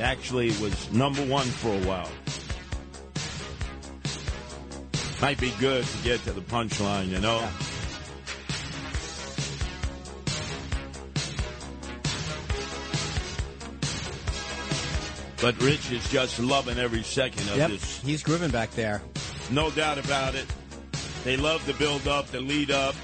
Actually, was number one for a while. Might be good to get to the punchline, you know? But Rich is just loving every second of Yep, this. he's grooving back there. No doubt about it. They love the build up, the lead up.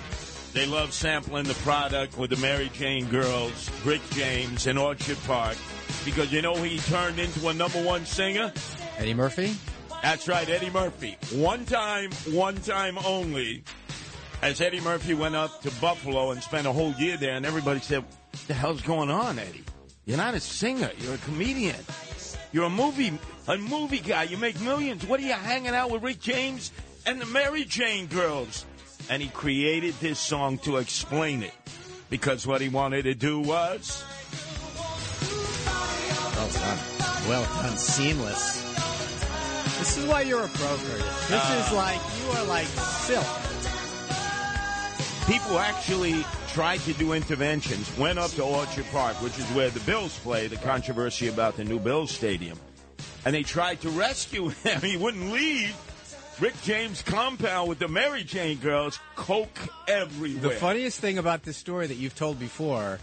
They love sampling the product with the Mary Jane girls, Rick James, and Orchard Park. Because you know he turned into a number one singer? Eddie Murphy. That's right, Eddie Murphy. One time, one time only. As Eddie Murphy went up to Buffalo and spent a whole year there, and everybody said, What the hell's going on, Eddie? You're not a singer, you're a comedian. You're a movie a movie guy. You make millions. What are you hanging out with Rick James and the Mary Jane girls? And he created this song to explain it. Because what he wanted to do was Well done. Well done. Seamless. This is why you're a pro, Curtis. This is ah. like, you are like silk. people actually tried to do interventions, went up to Orchard Park, which is where the Bills play, the controversy about the new Bills Stadium, and they tried to rescue him. He wouldn't leave. Rick James compound with the Mary Jane girls, coke everywhere. The funniest thing about this story that you've told before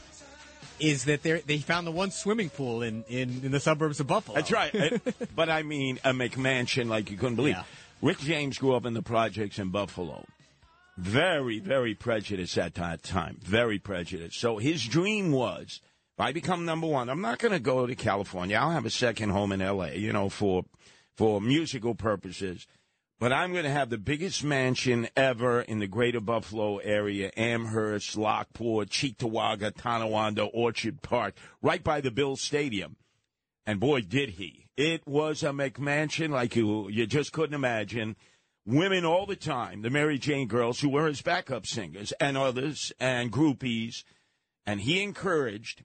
is that they they found the one swimming pool in, in, in the suburbs of Buffalo. That's right. But I mean, a McMansion like you couldn't believe. Yeah. Rick James grew up in the projects in Buffalo. Very, very prejudiced at that time. Very prejudiced. So his dream was, if I become number one, I'm not going to go to California. I'll have a second home in L.A., you know, for, for musical purposes. But I'm going to have the biggest mansion ever in the greater Buffalo area Amherst, Lockport, Cheektowaga, Tonawanda, Orchard Park, right by the Bill Stadium. And boy, did he. It was a McMansion like you, you just couldn't imagine. Women all the time, the Mary Jane girls who were his backup singers and others and groupies. And he encouraged,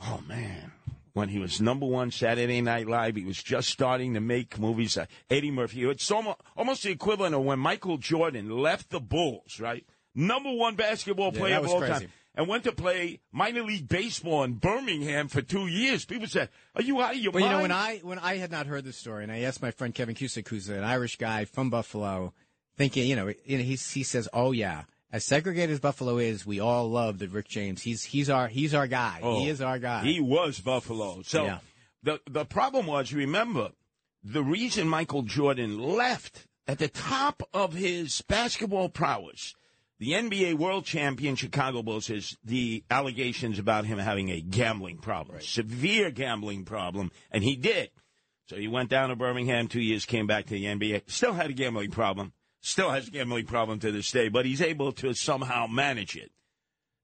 oh man, when he was number one Saturday Night Live, he was just starting to make movies. Uh, Eddie Murphy, it's almost, almost the equivalent of when Michael Jordan left the Bulls, right? Number one basketball player that of all crazy. time and went to play minor league baseball in Birmingham for two years. People said, "Are you out of your Well, you know, when I when I had not heard this story, and I asked my friend Kevin Cusick, who's an Irish guy from Buffalo, thinking, you know, you know, he he says, "Oh yeah, as segregated as Buffalo is, we all love the Rick James. He's he's our he's our guy. Oh, he is our guy." He was Buffalo. So Yeah. the the problem was, remember, the reason Michael Jordan left at the top of his basketball prowess, the NBA World Champion Chicago Bulls, is the allegations about him having a gambling problem, severe gambling problem, and he did. So he went down to Birmingham two years, came back to the NBA, still had a gambling problem, still has a gambling problem to this day, but he's able to somehow manage it.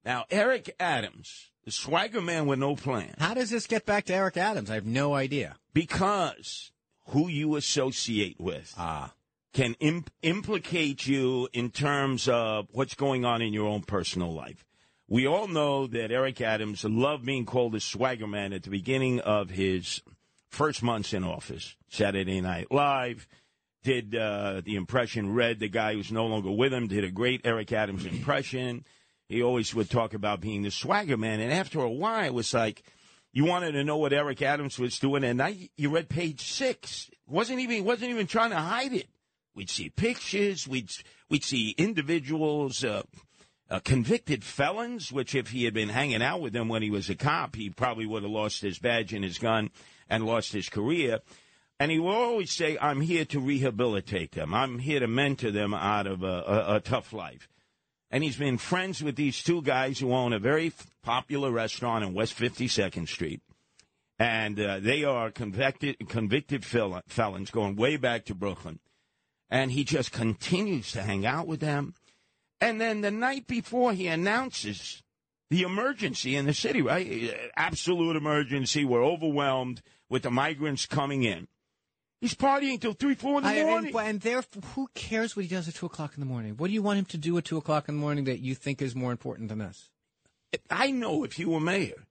Now, Eric Adams, the swagger man with no plan, How does this get back to Eric Adams? I have no idea. because who you associate with Ah, can imp- implicate you in terms of what's going on in your own personal life. We all know that Eric Adams loved being called a swagger man at the beginning of his first months in office. Saturday Night Live did uh, the impression, Redd the guy who's no longer with him, did a great Eric Adams impression. He always would talk about being the swagger man. And after a while, it was like, you wanted to know what Eric Adams was doing, and I, you read page six. wasn't even wasn't even trying to hide it. We'd see pictures. We'd we'd see individuals, uh, uh, convicted felons. Which, if he had been hanging out with them when he was a cop, he probably would have lost his badge and his gun and lost his career. And he will always say, "I'm here to rehabilitate them. I'm here to mentor them out of a, a, a tough life." And he's been friends with these two guys who own a very popular restaurant in West 52nd Street and uh, they are convicted convicted fel- felons going way back to Brooklyn. And he just continues to hang out with them. And then the night before, he announces the emergency in the city, right? Absolute emergency. We're overwhelmed with the migrants coming in. He's partying till three, four in the I- morning. and, and therefore, who cares what he does at two o'clock in the morning? What do you want him to do at two o'clock in the morning that you think is more important than us? I know if you were mayor,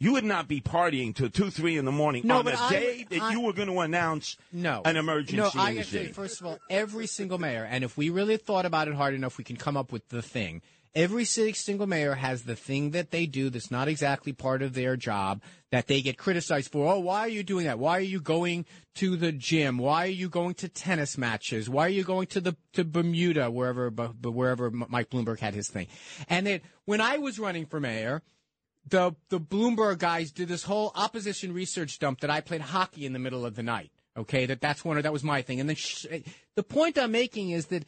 you would not be partying till two, three in the morning No, on the day that I- you were going to announce No, an emergency No, I say, first of all, every single mayor, and if we really thought about it hard enough, we can come up with the thing. Every city single mayor has the thing that they do that's not exactly part of their job that they get criticized for. Oh, why are you doing that? Why are you going to the gym? Why are you going to tennis matches? Why are you going to the to Bermuda wherever wherever Mike Bloomberg had his thing? And when I was running for mayor, the the Bloomberg guys did this whole opposition research dump that I played hockey in the middle of the night. Okay, that that's one of that was my thing. And then sh- eh, the point I'm making is that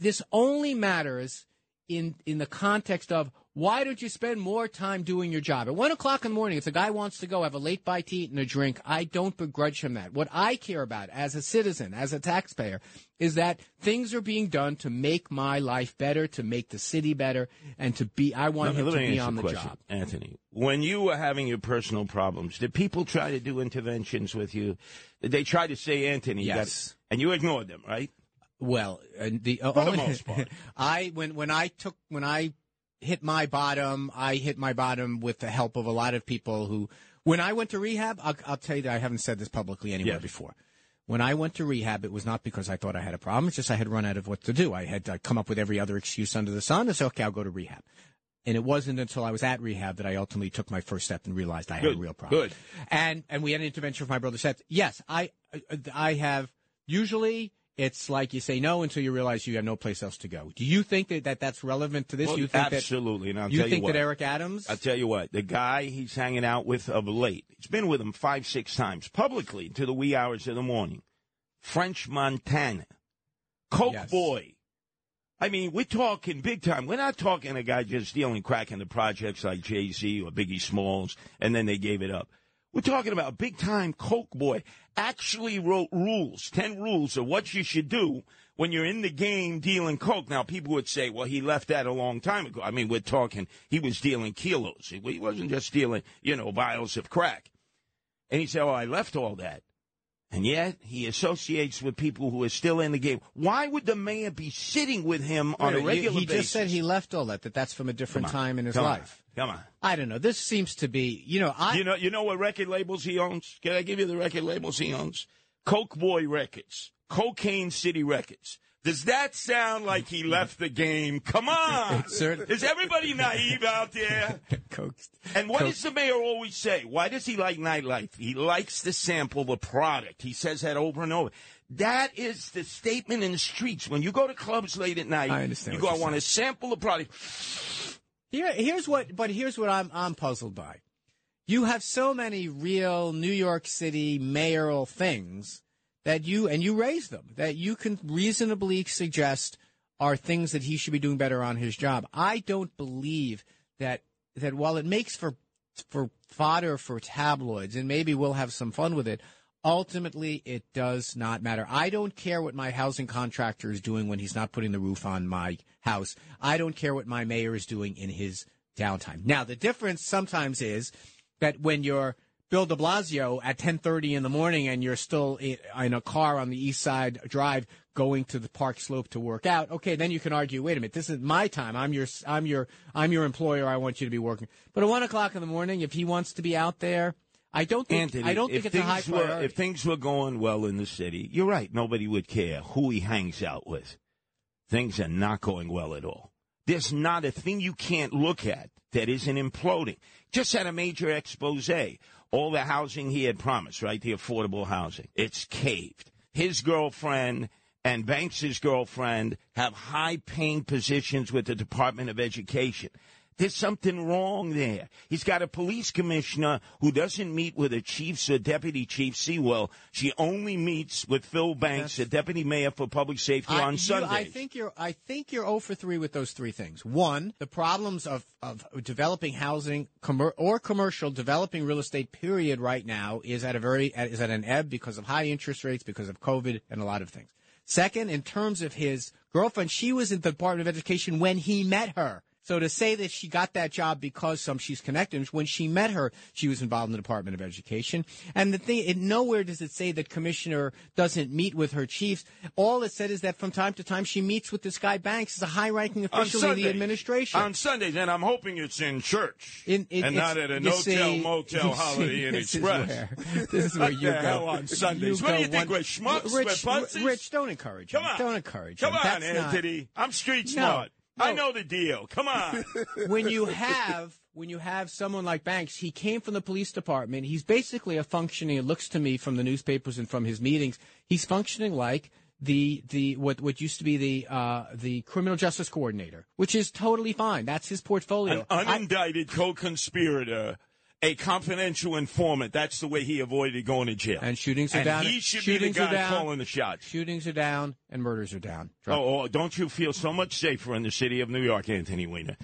this only matters in in the context of why don't you spend more time doing your job at one o'clock in the morning? If the guy wants to go have a late bite to eat and a drink, I don't begrudge him that. What I care about as a citizen, as a taxpayer, is that things are being done to make my life better, to make the city better, and to be. I want Let him to be on the question, job. Anthony. When you were having your personal problems, did people try to do interventions with you? Did they try to say, Anthony, you Yes. and you ignored them, right? Well, uh, the For the most part. I when when I took when I hit my bottom, I hit my bottom with the help of a lot of people who. When I went to rehab, I'll, I'll tell you that I haven't said this publicly anywhere Yes. before. When I went to rehab, it was not because I thought I had a problem. It's just I had run out of what to do. I had uh, come up with every other excuse under the sun and said, okay, I'll go to rehab. And it wasn't until I was at rehab that I ultimately took my first step and realized I had Good, a real problem. good. And and we had an intervention for my brother Seth. Yes, I I have usually it's like you say no until you realize you have no place else to go. Do you think that, that that's relevant to this? Well, you think absolutely. And I'll you tell think you what. that Eric Adams? I'll tell you what, the guy he's hanging out with of late, he's been with him five, six times publicly to the wee hours of the morning. French Montana. Coke Yes. Boy. I mean, we're talking big time. We're not talking a guy just stealing crack in the projects like Jay Z or Biggie Smalls, and then they gave it up. We're talking about big time Coke Boy. Actually wrote rules, 10 rules of what you should do when you're in the game dealing Coke. Now, people would say, well, he left that a long time ago. I mean, we're talking, he was dealing kilos. He wasn't just dealing, you know, vials of crack. And he said, oh, I left all that. And yet he associates with people who are still in the game. Why would the mayor be sitting with him on a regular he basis? just said he left all that. That that's from a different time in his Come on. Come on. I don't know. This seems to be, you know, I You know, you know what record labels he owns? Can I give you the record labels he owns? Coke Boy Records, Cocaine City Records. Does that sound like he left the game? Come on! Is everybody naive out there? Coke. And what Coke- does the mayor always say? Why does he like nightlife? He likes to sample the product. He says that over and over. That is the statement in the streets. When you go to clubs late at night, I understand you go, I want to sample the product. Here, here's what, but here's what I'm I'm puzzled by. You have so many real New York City mayoral things that you and you raise them that you can reasonably suggest are things that he should be doing better on his job. I don't believe that that while it makes for for fodder for tabloids and maybe we'll have some fun with it, ultimately it does not matter. I don't care what my housing contractor is doing when he's not putting the roof on my house. I don't care what my mayor is doing in his downtime. Now the difference sometimes is that when you're Bill de Blasio at 10:30 in the morning and you're still in a car on the East Side Drive going to the Park Slope to work out, okay, then you can argue, wait a minute, this is my time. I'm your I'm your I'm your employer. I want you to be working. But at one o'clock in the morning, if he wants to be out there, I don't think Anthony, I don't think it's a high things were, priority. If things were going well in the city, you're right. Nobody would care who he hangs out with. Things are not going well at all. There's not a thing you can't look at that isn't imploding. Just had a major expose. All the housing he had promised, right? The affordable housing. It's caved. His girlfriend and Banks's girlfriend have high paying positions with the Department of Education. There's something wrong there. He's got a police commissioner who doesn't meet with the chiefs or deputy chief Sewell. She only meets with Phil Banks, the deputy mayor for public safety, I, on Sundays. I think you're. I think you're 0 for three with those three things. One, the problems of of developing housing commer- or commercial developing real estate. Period. Right now is at a very is at an ebb because of high interest rates, because of COVID, and a lot of things. Second, in terms of his girlfriend, she was in the Department of Education when he met her. So to say that she got that job because some she's connected, when she met her, she was involved in the Department of Education. And the thing, it, nowhere does it say that Commissioner doesn't meet with her chiefs. All it said is that from time to time she meets with this guy Banks, as a high-ranking official in the administration. On Sundays, and I'm hoping it's in church In- it- and not at a no-tell motel, Holiday Inn this Express. Is where, this is where you go hell on Sundays? You What do you think, one- we're schmucks? Rich, We're? Rich, don't encourage him. Come on. Don't encourage Come him. on, That's not- I'm street No, smart. I know the deal. Come on. when you have when you have someone like Banks, he came from the police department. He's basically a functioning. It looks to me from the newspapers and from his meetings, he's functioning like the the what what used to be the uh, the criminal justice coordinator, which is totally fine. That's his portfolio. An I- unindicted co-conspirator, a confidential informant. That's the way he avoided going to jail. and shootings are And down. he should shootings be the guy down, calling the shots. Shootings are down and murders are down. Oh, oh, don't you feel so much safer in the city of New York, Anthony Weiner?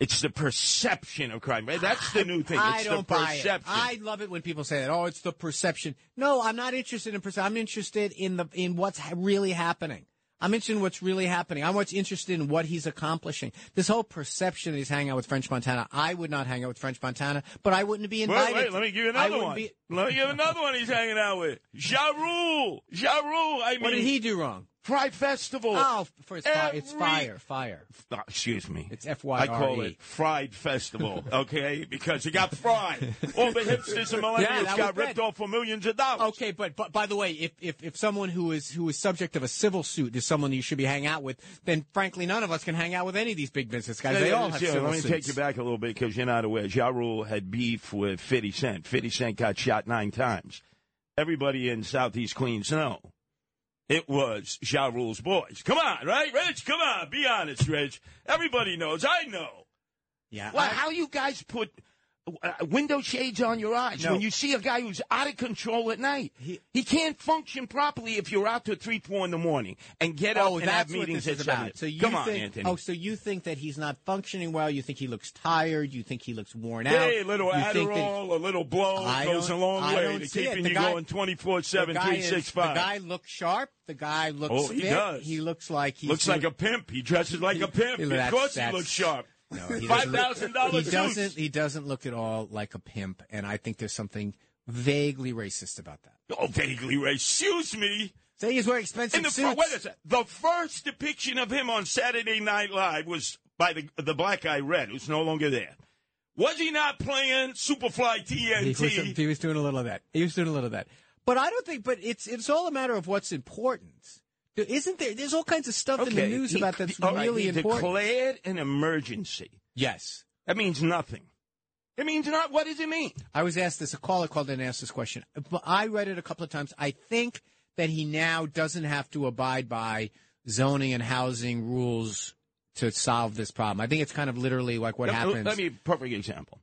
It's the perception of crime. That's ah, the new thing. I don't the buy it. I love it when people say that. Oh, it's the perception. No, I'm not interested in perception. I'm interested in the in what's ha- really happening. I'm interested in what's really happening. I'm what's interested in what he's accomplishing. This whole perception that he's hanging out with French Montana. I would not hang out with French Montana, but I wouldn't be Wait, invited. wait, let me give you another one. be- Let me give you another one he's hanging out with. Ja Rule. Ja Rule. I mean, what did he do wrong? Fried Festival. Oh, for it's, fi- it's Every- fire, fire. Oh, excuse me. It's F-Y-R-E. I call it Fried Festival, okay? Because you got fried. All the hipsters and millennials Yeah, got ripped off for millions of dollars. Okay, but, but by the way, if, if if someone who is who is subject of a civil suit is someone you should be hanging out with, then frankly, none of us can hang out with any of these big business guys. They all have Yeah, civil Let me suits. take you back a little bit because you're not aware. Ja Rule had beef with 50 Cent. 50 Cent got shot nine times. Everybody in Southeast Queens know. It was Ja Rule's boys. Come on, right? Rich, come on. Be honest, Rich. Everybody knows. I know. Yeah, Well, I- how you guys put Uh, window shades on your eyes No. when you see a guy who's out of control at night? He- He, can't function properly if you're out till three, four in the morning and get up Oh, and that's have meetings at seven. about. So you Come on, think, Anthony. Oh, so you think that he's not functioning well? You think he looks tired? You think he looks worn out? Hey, a little you that- Adderall, a little blow I goes a long I way to keeping you guy- going 24 7, the guy 365. The guy looks sharp. The guy looks Oh, he fit. does. He looks like he looks like a pimp. He dresses like a pimp. He- of course he looks sharp. No, he Five thousand dollars. He doesn't. He doesn't look at all like a pimp, and I think there's something vaguely racist about that. Oh, vaguely racist. Excuse me. Say he's wearing expensive In the suits. wait a second. The first depiction of him on Saturday Night Live was by the the black guy Redd, who's no longer there. Was he not playing Superfly He TNT? was, he was doing a little of that. He was doing a little of that. But I don't think. But it's it's all a matter of what's important. There- Isn't there? There's all kinds of stuff in the news he- about that's all right, really he important. declared an emergency. yes. That means nothing. It means not. What does it mean? I was asked this. A caller called and asked this question. But I read it a couple of times. I think that he now doesn't have to abide by zoning and housing rules to solve this problem. I think it's kind of literally like what Let- happens. Let me perfect example.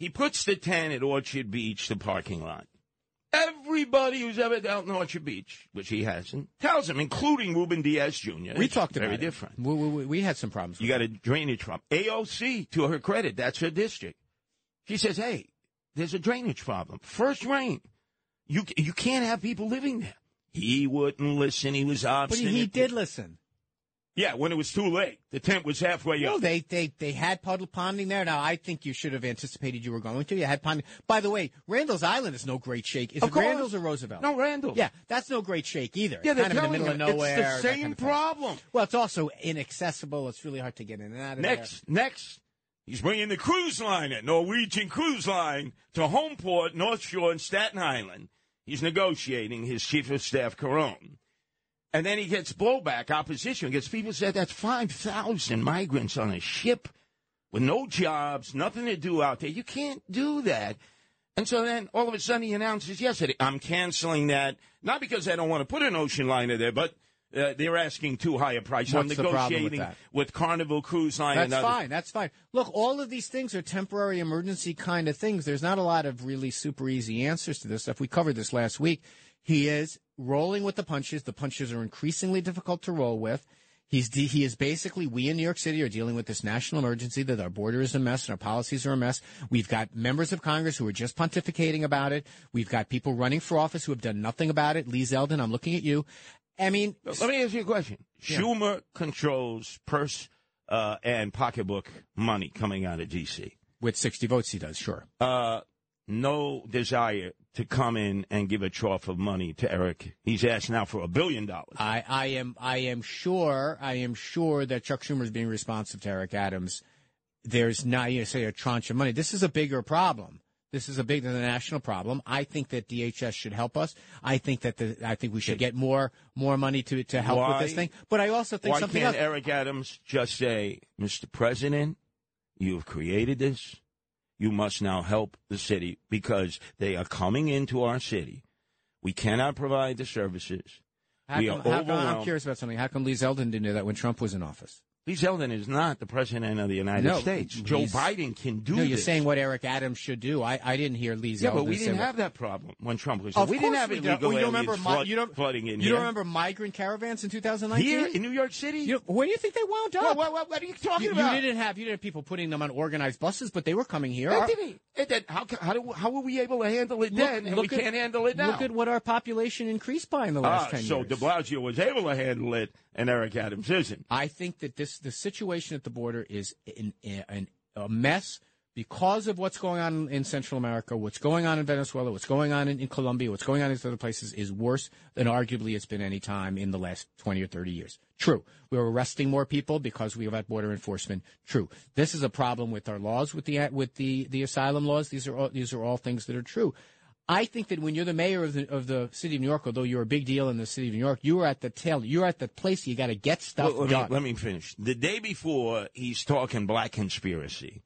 He puts the tent at Orchard Beach, the parking lot. Everybody who's ever dealt in Orchard Beach, which he hasn't, tells him, including Ruben Diaz Jr. we talked very about it. different. We, we, we had some problems. You got a drainage problem. AOC, to her credit, that's her district. She says, "Hey, there's a drainage problem. First rain, you you can't have people living there." He wouldn't listen. He was but obstinate. he, he did listen. Yeah, when it was too late, the tent was halfway No, up. they, they they had puddle ponding there. Now I think you should have anticipated you were going to. You had ponding. By the way, Randall's Island is no great shake. Is Of it course. Randall's or Roosevelt? no, Randall. Yeah, that's no great shake either. yeah, It's they're kind of in the middle of nowhere. It's the same kind of thing. problem. Well, it's also inaccessible. It's really hard to get in and out of there. Next, next, he's bringing the cruise liner, Norwegian Cruise Line, to Homeport, North Shore, and Staten Island. He's negotiating his chief of staff, Carone. And then he gets blowback, opposition, because people said that's 5,000 migrants on a ship with no jobs, nothing to do out there. You can't do that. And so then all of a sudden he announces yesterday, I'm canceling that, not because I don't want to put an ocean liner there, but uh, they're asking too high a price. I'm What's the problem with negotiating with Carnival Cruise Line. That's fine. That's fine. Look, all of these things are temporary emergency kind of things. There's not a lot of really super easy answers to this stuff. We covered this last week. He is rolling with the punches. The punches are increasingly difficult to roll with. He's de- he is basically we in New York City are dealing with this national emergency that our border is a mess and our policies are a mess. We've got members of Congress who are just pontificating about it. We've got people running for office who have done nothing about it. Lee Zeldin, I'm looking at you. I mean, Let me ask you a question. Schumer controls purse uh, and pocketbook money coming out of D.C. with 60 votes, he does, sure. Uh, no desire to come in and give a trough of money to Eric. He's asked now for a billion dollars. I, I am I am sure I am sure that Chuck Schumer is being responsive to Eric Adams. There's not you know, say a tranche of money. This is a bigger problem. This is a bigger than national problem. I think that DHS should help us. I think that the I think we should get more more money to to help with this thing. But I also think Why something can't else. Eric Adams just say, Mr. President, you have created this. You must now help the city because they are coming into our city. We cannot provide the services. how we come, are how come- I'm curious about something. How come Lee Zeldin didn't do that when Trump was in office? Lee Zeldin is not the president of the United No, States. Joe Biden can do no, you're this. saying what Eric Adams should do. I, I didn't hear Lee Zeldin. yeah, but we didn't have that problem when Trump was. Of we didn't have we illegal don't. Well, you don't aliens remember mi- flood- you don't, flooding in You here. don't remember migrant caravans in 2019? here in New York City? You, where do you think they wound up? what, what, what, what are you talking You, you about? didn't have you didn't have people putting them on organized buses, but they were coming here. Our- didn't. It. How, how, do, how were we able to handle it Look- then and we at- can't handle it now? Look at what our population increased by in the last Ah, ten so years. So De Blasio was able to handle it, and Eric Adams isn't. I think that this the situation at the border is in, in, a mess because of what's going on in Central America, what's going on in Venezuela, what's going on in, in Colombia, what's going on in these other places is worse than arguably it's been any time in the last 20 or 30 years. True. We're arresting more people because we have had border enforcement. True. This is a problem with our laws, with the, with the, the asylum laws. These are all, these are all things that are true. I think that when you're the mayor of the of the city of New York, although you're a big deal in the city of New York, you are at the tail. You're at the place you got to get stuff Well, let, done. me, let me finish. The day before, he's talking black conspiracy.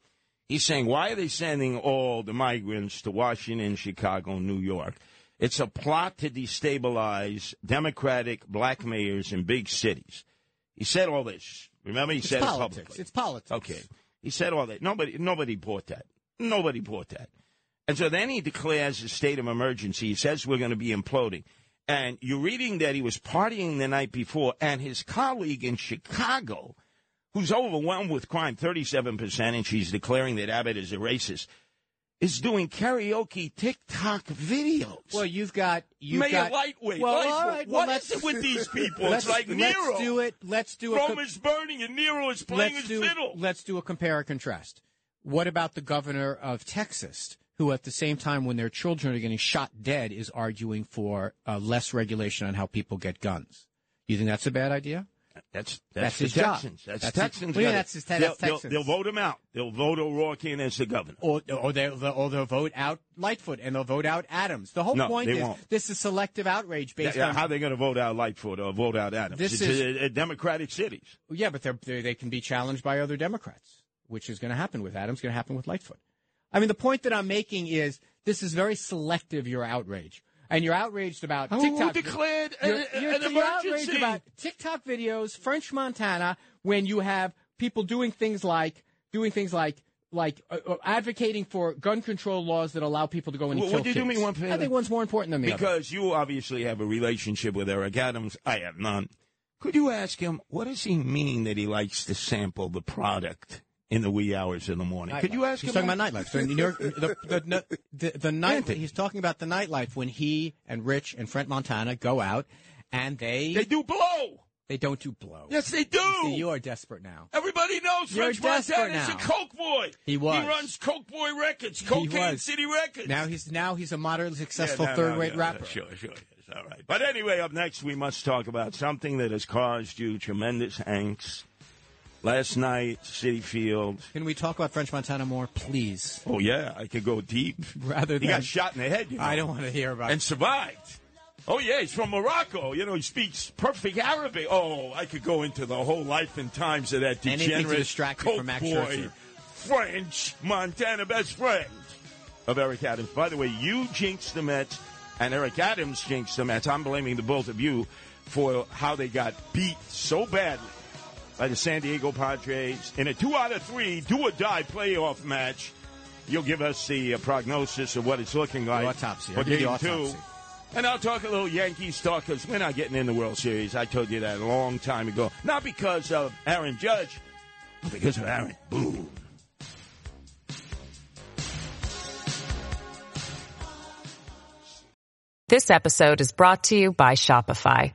He's saying, why are they sending all the migrants to Washington, Chicago, New York? It's a plot to destabilize Democratic black mayors in big cities. He said all this. Remember, he It's said it politics. publicly. It's politics. Okay. He said all that. Nobody, nobody bought that. Nobody bought that. And so then he declares a state of emergency. He says we're going to be imploding. And you're reading that he was partying the night before, and his colleague in Chicago, who's overwhelmed with crime, 37%, and she's declaring that Abbott is a racist, is doing karaoke TikTok videos. Well, you've got you've Mayor got Lightweight. Well, Lightfoot. all right. Well, is let's, it with these people? It's like Nero. let's do it. Let's do a. Rome is burning, and Nero is playing let's his do. fiddle. Let's do a compare and contrast. What about the governor of Texas, who at the same time, when their children are getting shot dead, is arguing for uh, less regulation on how people get guns? You think that's a bad idea? That's That's that's, his job. Texans. That's, That's Texans. his- yeah, that's his- that's they'll, they'll- Texans. They'll, vote him out. They'll vote O'Rourke in as the governor. Or, or, they, or they'll vote out Lightfoot and they'll vote out Adams. The whole No, point is won't. this is selective outrage based Yeah, on how they're going to vote out Lightfoot or vote out Adams? This it's is- a, a Democratic cities. Yeah, but they're, they they can be challenged by other Democrats, which is going to happen with Adams, going to happen with Lightfoot. I mean, the point that I'm making is this is very selective, your outrage. And you're outraged about Who- TikTok. who declared you're, an- you're, an you're outraged about TikTok videos, French Montana, when you have people doing things like doing things like like uh, uh, advocating for gun control laws that allow people to go and Well, kill would you do me one favor? I think one's more important than the other. Because you obviously have a relationship with Eric Adams. I have none. Could you ask him, what does he mean that he likes to sample the product in the wee hours in the morning? Could you ask He's him? talking about nightlife. So in New York, the, the, the, the night he's talking about the nightlife when he and Rich and French Montana go out and they They do blow. they don't do blow. Yes, they do. See, you are desperate now. Everybody knows You're desperate Montana is a. Coke boy. He was. He runs Coke Boy Records, Cocaine. City Records. Now he's now he's a moderately successful Yeah, no, third no, rate yeah, rapper. Sure, sure. Yes, all right. But anyway, up next, we must talk about something that has caused you tremendous angst. Last night, Citi Field. Can we talk about French Montana more, please? Oh, yeah, I could go deep. Rather He than got shot in the head, you know, I don't want to hear about and survived. Oh, yeah, he's from Morocco. You know, he speaks perfect Arabic. Oh, I could go into the whole life and times of that degenerate Coke boy, French Montana best friend of Eric Adams. By the way, you jinxed the Mets, and Eric Adams jinxed the Mets. I'm blaming the both of you for how they got beat so badly by the San Diego Padres in a two out of three do or die playoff match. You'll give us the uh, prognosis of what it's looking like autopsy. for I'll you game autopsy. two. And I'll talk a little Yankees talk because we're not getting in the World Series. I told you that a long time ago. Not because of Aaron Judge, but because of Aaron Boone. This episode is brought to you by Shopify.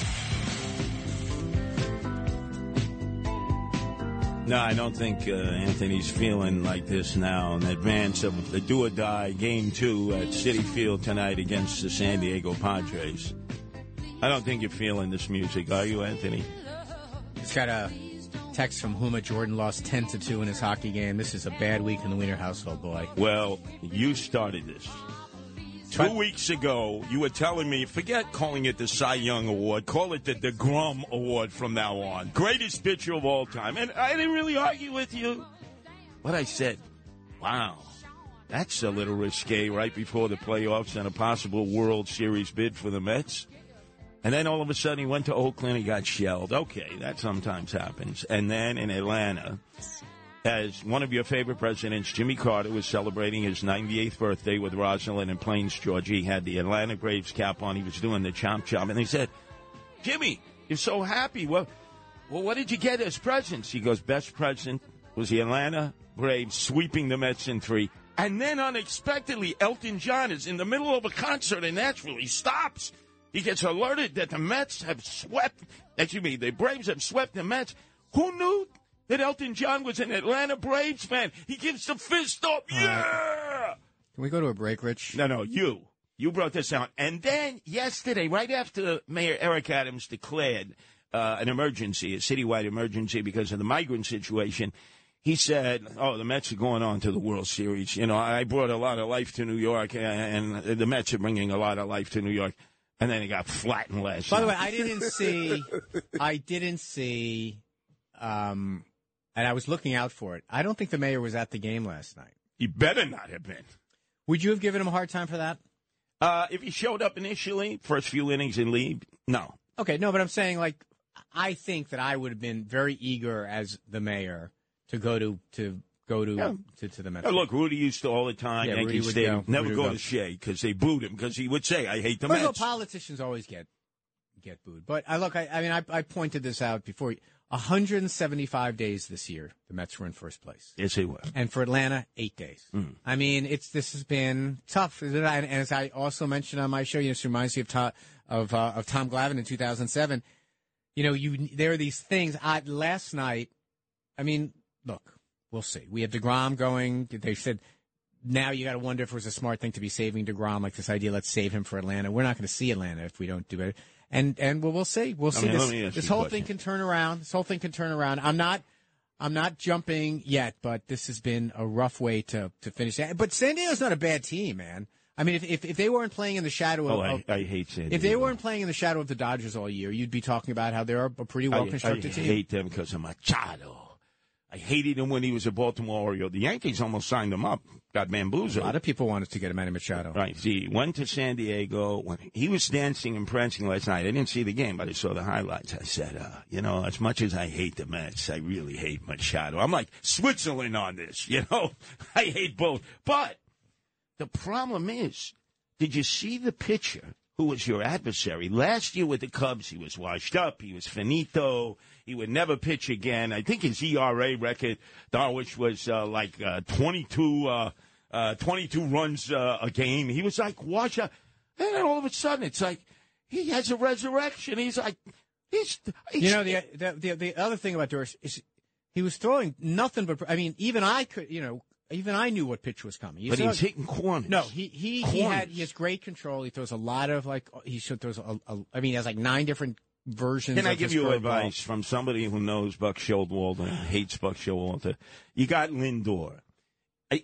No, I don't think uh, Anthony's feeling like this now in advance of the do or die game two at Citi Field tonight against the San Diego Padres. I don't think you're feeling this music, are you, Anthony? Just got a text from Huma. Jordan lost 10 to 2 in his hockey game. This is a bad week in the Weiner household, boy. Well, you started this. Two But- weeks ago, you were telling me, forget calling it the Cy Young Award, call it the DeGrom Award from now on. Greatest pitcher of all time. And I didn't really argue with you. But I said, wow, that's a little risque right before the playoffs and a possible World Series bid for the Mets. And then all of a sudden he went to Oakland, and got shelled. Okay, that sometimes happens. And then in Atlanta, as one of your favorite presidents, Jimmy Carter, was celebrating his 98th birthday with Rosalynn in Plains, Georgia. He had the Atlanta Braves cap on. He was doing the chomp chomp. And they said, Jimmy, you're so happy. Well, well, what did you get as presents? He goes, best present was the Atlanta Braves sweeping the Mets in three. And then unexpectedly, Elton John is in the middle of a concert in Nashville. He stops. He gets alerted that the Mets have swept, excuse me, the Braves have swept the Mets. Who knew that Elton John was an Atlanta Braves fan? He gives the fist up. Yeah! Can we go to a break, Rich? No, no, you. You brought this out. And then yesterday, right after Mayor Eric Adams declared uh, an emergency, a citywide emergency because of the migrant situation, he said, "Oh, the Mets are going on to the World Series. You know, I brought a lot of life to New York, and the Mets are bringing a lot of life to New York." And then he got flattened last By the way. I didn't see. I didn't see. Um, and I was looking out for it. I don't think the mayor was at the game last night. he better not have been. Would you have given him a hard time for that? Uh, if he showed up initially, first few innings and leave, no. Okay, no, but I'm saying like I think that I would have been very eager as the mayor to go to to go to Yeah. to, to the Mets. Now, look, Rudy used to all the time. Yeah, Yankee Stadium. go. Never Rudy go to. Shea because they booed him because he would say, "I hate the no, Mets." politicians always get get booed. But I look, I, I mean, I, I pointed this out before. 175 days this year, the Mets were in first place, yes, they were. and for Atlanta, eight days. Hmm. I mean, it's this has been tough. And and as I also mentioned on my show, you know, this reminds me of Tom, of uh, of Tom Glavine in 2007. You know, you there are these things. I, last night, I mean, look, we'll see. We have Degrom going. They said now you got to wonder if it was a smart thing to be saving Degrom, like this idea. Let's save him for Atlanta. We're not going to see Atlanta if we don't do it. And and well, we'll see. We'll see. mean, this this whole question. thing can turn around. This whole thing can turn around. I'm not. I'm not jumping yet, but this has been a rough way to to finish. But San Diego's not a bad team, man. I mean, if if, if they weren't playing in the shadow oh, of, Oh, I, I hate San Diego. if they weren't playing in the shadow of the Dodgers all year, you'd be talking about how they're a pretty well constructed team. I, hate them because of Machado. I hated him when he was a Baltimore Oriole. The Yankees almost signed him up. Got bamboozled. a lot of people wanted to get him. Manny Machado. Right. He went to San Diego. When he was dancing and prancing last night. I didn't see the game, but I saw the highlights. I said, uh, you know, as much as I hate the Mets, I really hate Machado. I'm like Switzerland on this, you know? I hate both. But the problem is, did you see the pitcher who was your adversary? Last year with the Cubs, he was washed up. He was finito. He would never pitch again. I think his ERA record, Darvish, was uh, like uh, 22, uh, uh, 22 runs uh, a game. He was like watch out, and then all of a sudden it's like he has a resurrection. He's like he's, he's You know the, the the the other thing about Darvish is he was throwing nothing but. I mean, even I could, you know, even I knew what pitch was coming. You but saw- he was hitting corners. No, he he he had Corners. he has great control. He throws a lot of like he should throws a, a I mean he has like nine different versions. Can I give you advice from somebody who knows Buck Showalter and hates Buck Showalter? You got Lindor.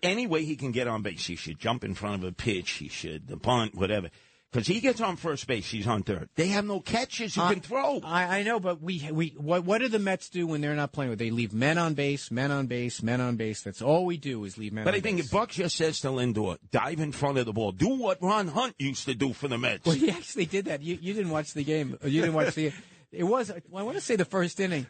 Any way he can get on base, he should jump in front of a pitch. He should the bunt, whatever. Because he gets on first base, he's on third. They have no catches you Uh, can throw. I, I know, but we we what what do the Mets do when they're not playing? They leave men on base, men on base, men on base. That's all we do is leave men. On base. But I think base. if Buck just says to Lindor, dive in front of the ball, do what Ron Hunt used to do for the Mets. Well, he actually did that. You you didn't watch the game. You didn't watch the. It was. I want to say the first inning.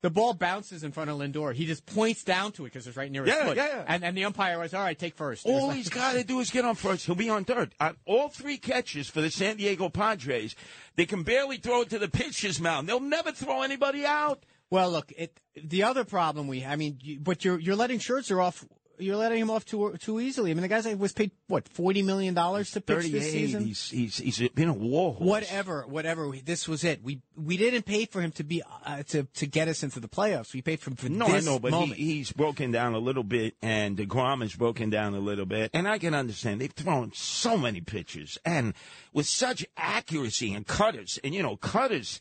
The ball bounces in front of Lindor. He just points down to it because it's right near his Yeah, foot. yeah, yeah. And and the umpire was all right. Take first. All like- he's got to do is get on first. He'll be on third. On all three catches for the San Diego Padres, they can barely throw it to the pitcher's mound. They'll never throw anybody out. Well, look, it, the other problem we, I mean, you, but you're you're letting Scherzer off. You're letting him off too too easily. I mean, the guy was paid what forty million dollars to pitch this 38. season. He's, he's, he's been a war horse. Whatever, whatever. This was it. We we didn't pay for him to be uh, to to get us into the playoffs. We paid for him for No, this I know, but he, he's broken down a little bit, and DeGrom is broken down a little bit. And I can understand. They've thrown so many pitches, and with such accuracy and cutters. And, you know, cutters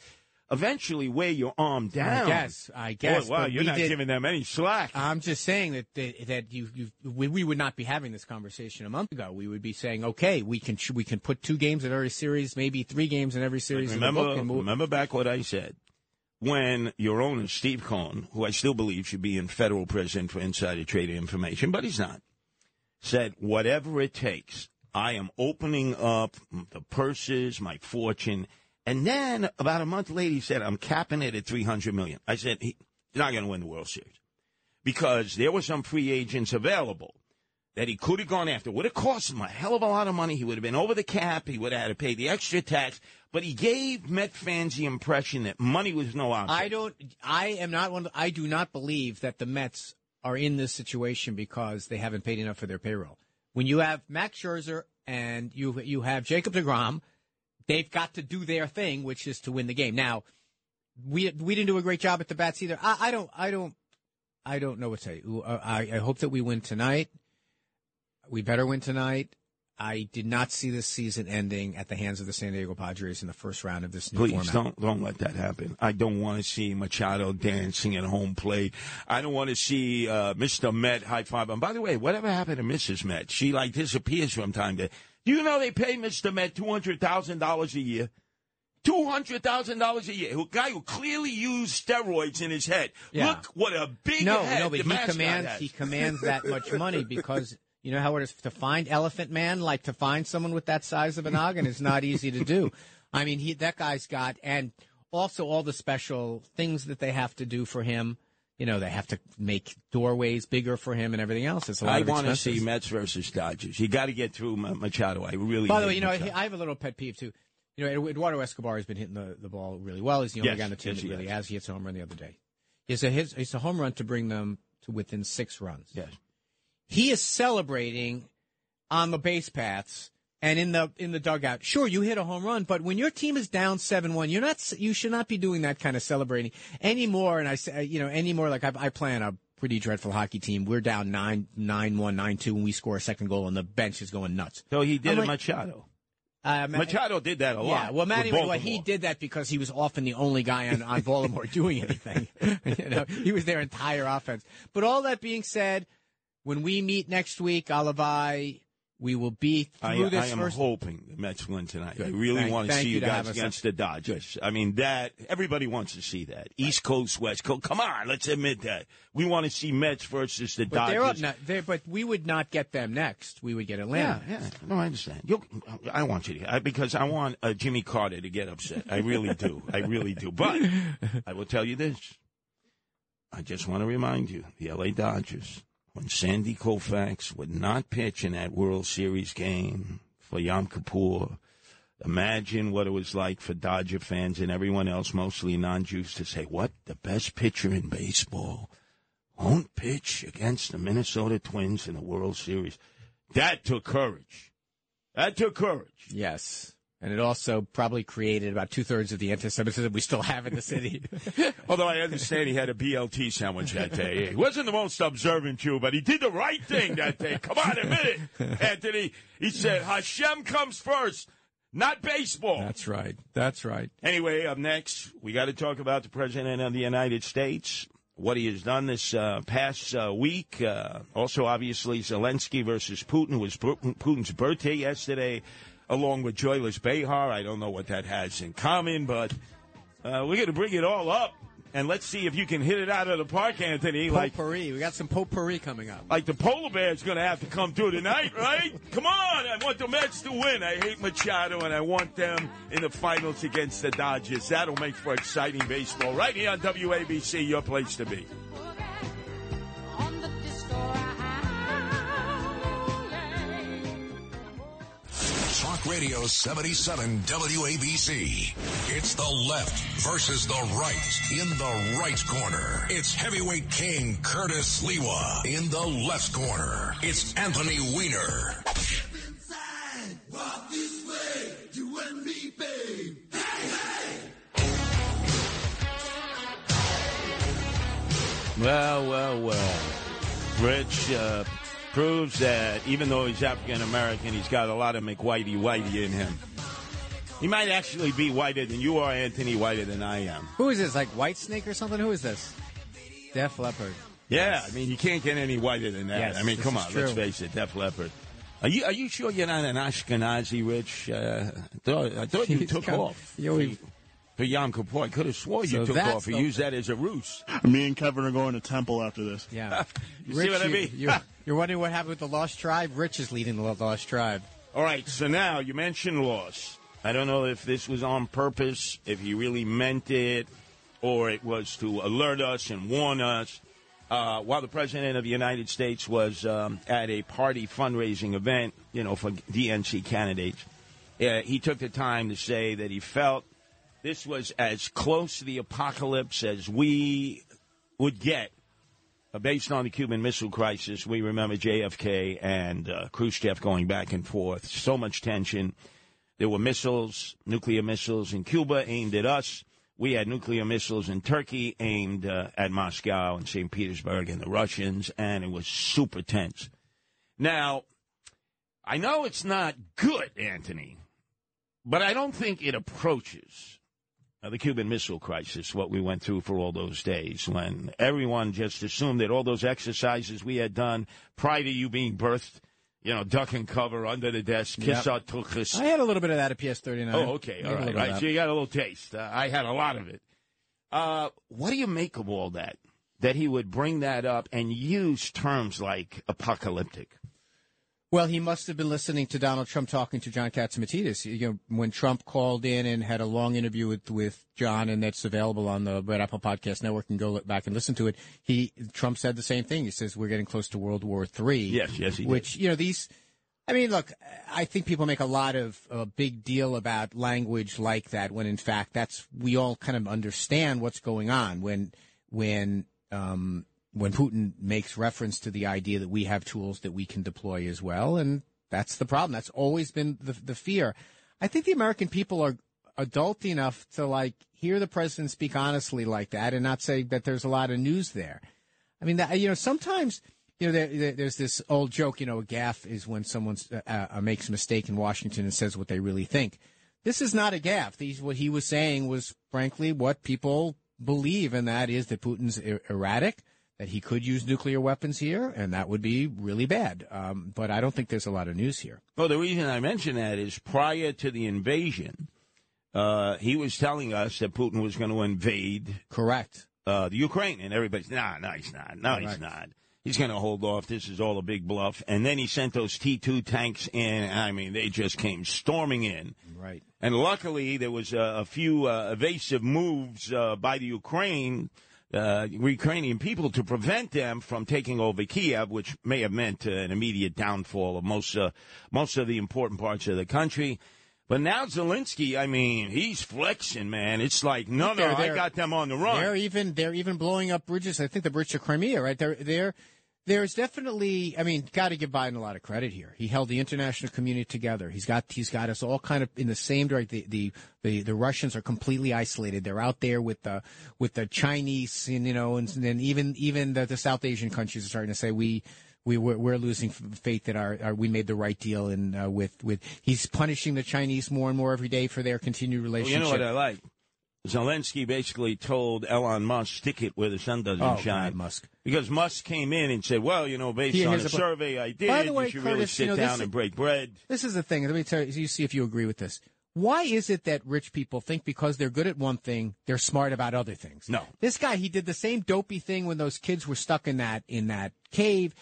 eventually wear your arm down. I guess. I guess. Boy, wow, you're not did- giving them any slack. I'm just saying that that, that you, you we, we would not be having this conversation a month ago. We would be saying, okay, we can we can put two games in every series, maybe three games in every series. remember, remember back what I said when your owner Steve Cohen, who I still believe should be in federal prison for insider trading information, but he's not, said whatever it takes. I am opening up the purses, my fortune, and then about a month later, he said, "I'm capping it at 300 million." I said, he, "He's not going to win the World Series because there were some free agents available." that he could have gone after. Would have cost him a hell of a lot of money. He would have been over the cap. He would have had to pay the extra tax. But he gave Met fans the impression that money was no object. I don't. I am not one. I do not believe that the Mets are in this situation because they haven't paid enough for their payroll. When you have Max Scherzer and you you have Jacob Degrom, they've got to do their thing, which is to win the game. Now, we we didn't do a great job at the bats either. I, I don't. I don't. I don't know what to say. Uh, I, I hope that we win tonight. We better win tonight. I did not see this season ending at the hands of the San Diego Padres in the first round of this new Please format. don't don't let that happen. I don't want to see Machado dancing at home plate. I don't want to see uh, Mr. Met high five. And by the way, whatever happened to Mrs. Met? She like disappears from time to. Do you know they pay Mr. Met two hundred thousand dollars a year? Two hundred thousand dollars a year. A guy who clearly used steroids in his head. Yeah. Look what a big no, head no, but he commands has. he commands that much money because you know how it is to find Elephant Man, like to find someone with that size of a noggin is not easy to do. I mean, he that guy's got and also all the special things that they have to do for him. You know, they have to make doorways bigger for him and everything else. It's a lot I of want to see Mets versus Dodgers. You got to get through Machado. I really. By the way, you know, Machado. I have a little pet peeve too. You know, Eduardo Escobar has been hitting the, the ball really well. He's the only Yes, guy on the team yes, that really has. has. He hits a home run the other day. It's a his, it's a home run to bring them to within six runs. yes. he is celebrating on the base paths and in the in the dugout. Sure, you hit a home run, but when your team is down seven one, you're not you should not be doing that kind of celebrating anymore. And I say you know anymore like I, I play on a pretty dreadful hockey team. We're down nine nine one nine two, and we score a second goal, and the bench is going nuts. So he did I'm like- Machado. Uh, Ma- Machado did that a lot. yeah, well, Manny, with well, he did that because he was often the only guy on, on Baltimore doing anything. you know, he was their entire offense. But all that being said, when we meet next week, Alavai, we will be I, this I am first. hoping the Mets win tonight. I really Thank- want to see you you guys us against the Dodgers. I mean, that everybody wants to see that. East Coast, West Coast. Come on, let's admit that. We want to see Mets versus the but they're up Dodgers. They're, but we would not get them next. We would get Atlanta. yeah, yeah. No, I understand. you I want you to, I, because I want uh, Jimmy Carter to get upset. I really do. I really do. But I will tell you this. I just want to remind you, the L.A. Dodgers, when Sandy Koufax would not pitch in that World Series game for Yom Kippur, imagine what it was like for Dodger fans and everyone else, mostly non-Jews, to say, what? The best pitcher in baseball won't pitch against the Minnesota Twins in the World Series. That took courage. That took courage. Yes. And it also probably created about two thirds of the anti-Semitism we still have in the city. Although I understand he had a BLT sandwich that day. He wasn't the most observant Jew, but he did the right thing that day. Come on, admit it, Anthony. He said, Hashem comes first, not baseball. That's right. That's right. Anyway, up next, we got to talk about the President of the United States, what he has done this uh, past uh, week. Uh, also, obviously, Zelensky versus Putin was Putin's birthday yesterday along with Joyless Behar. I don't know what that has in common, but uh, we're going to bring it all up. And let's see if you can hit it out of the park, Anthony. Potpourri. Like, we got some potpourri coming up. Like the polar bear's going to have to come through tonight, right? come on. I want the Mets to win. I hate Machado, and I want them in the finals against the Dodgers. That'll make for exciting baseball. Right here on WABC, your place to be. Radio 77 WABC. It's the left versus the right. In the right corner, it's heavyweight king Curtis Sliwa. In the left corner, it's Anthony Weiner. Well, well, well. Rich, uh, proves that even though he's African American, he's got a lot of McWhitey Whitey in him. He might actually be whiter than you are, Anthony, whiter than I am. Who is this? Like White Snake or something? Who is this? Def Leppard. Yeah, I mean, you can't get any whiter than that. Yes, I mean, come on, true. let's face it, Def Leppard. Are you are you sure you're not an Ashkenazi, Rich? Uh, I thought, I thought you took off. You for Yom Kippur. I could have swore you So took off. You the- used that as a ruse. Me and Kevin are going to temple after this. yeah. you see what I mean? You're you're wondering what happened with the Lost Tribe? Rich is leading the Lost Tribe. All right, so now you mentioned loss. I don't know if this was on purpose, if he really meant it, or it was to alert us and warn us. Uh, while the President of the United States was um, at a party fundraising event, you know, for DNC candidates, uh, he took the time to say that he felt this was as close to the apocalypse as we would get uh, based on the Cuban Missile Crisis, we remember JFK and uh, Khrushchev going back and forth. So much tension. There were missiles, nuclear missiles in Cuba aimed at us. We had nuclear missiles in Turkey aimed uh, at Moscow and St. Petersburg and the Russians, and it was super tense. Now, I know it's not good, Anthony, but I don't think it approaches uh, the Cuban Missile Crisis, what we went through for all those days, when everyone just assumed that all those exercises we had done prior to you being birthed, you know, duck and cover under the desk, kiss Yep. our tuchus. I had a little bit of that at PS 39. Oh, okay, all right, right. So you got a little taste. Uh, I had a lot of it. Uh, what do you make of all that? That he would bring that up and use terms like apocalyptic. Well, he must have been listening to Donald Trump talking to John Catsimatidis. You know, when Trump called in and had a long interview with, with John, and that's available on the Red Apple Podcast Network, and go look back and listen to it. He Trump said the same thing. He says we're getting close to World War Three. Yes, yes, he did. Which you know these. I mean, look, I think people make a lot of a big deal about language like that when, in fact, that's we all kind of understand what's going on when when um, when Putin makes reference to the idea that we have tools that we can deploy as well, and that's the problem. That's always been the the fear. I think the American people are adult enough to like hear the president speak honestly like that and not say that there's a lot of news there. I mean, that, you know, sometimes you know there, there, there's this old joke. You know, a gaffe is when someone uh, uh, makes a mistake in Washington and says what they really think. This is not a gaffe. These what he was saying was frankly what people believe, and that is that Putin's er- erratic, that he could use nuclear weapons here, and that would be really bad. Um, but I don't think there's a lot of news here. Well, the reason I mention that is prior to the invasion, uh, he was telling us that Putin was going to invade Correct. uh, the Ukraine, and everybody's nah, no, he's not, no, he's not. He's going to hold off. This is all a big bluff. And then he sent those T two tanks in. I mean, they just came storming in. Right. And luckily, there was a, a few uh, evasive moves uh, by the Ukraine, uh, Ukrainian people to prevent them from taking over Kiev, which may have meant uh, an immediate downfall of most uh, most of the important parts of the country. But now Zelensky, I mean, he's flexing, man. It's like, no, no, They're- they're- got them on the run. They're even they're even blowing up bridges. I think the bridge to Crimea, right? They're they're There's definitely, I mean, got to give Biden a lot of credit here. He held the international community together. He's got, he's got us all kind of in the same direction. The, the, the, the Russians are completely isolated. They're out there with the, with the Chinese, and, you know, and, and even, even the, the South Asian countries are starting to say we, we we're, we're losing faith that our, our, we made the right deal and uh, with with he's punishing the Chinese more and more every day for their continued relationship. Well, you know what I like? Zelensky basically told Elon Musk, stick it where the sun doesn't Oh, shine. God, Musk. Because Musk came in and said, well, you know, based on a survey I did, By the way, you should really sit you know, down this- and break bread. This is the thing. Let me tell you. You see if you agree with this. Why is it that rich people think because they're good at one thing, they're smart about other things? No. This guy, he did the same dopey thing when those kids were stuck in that in that cave.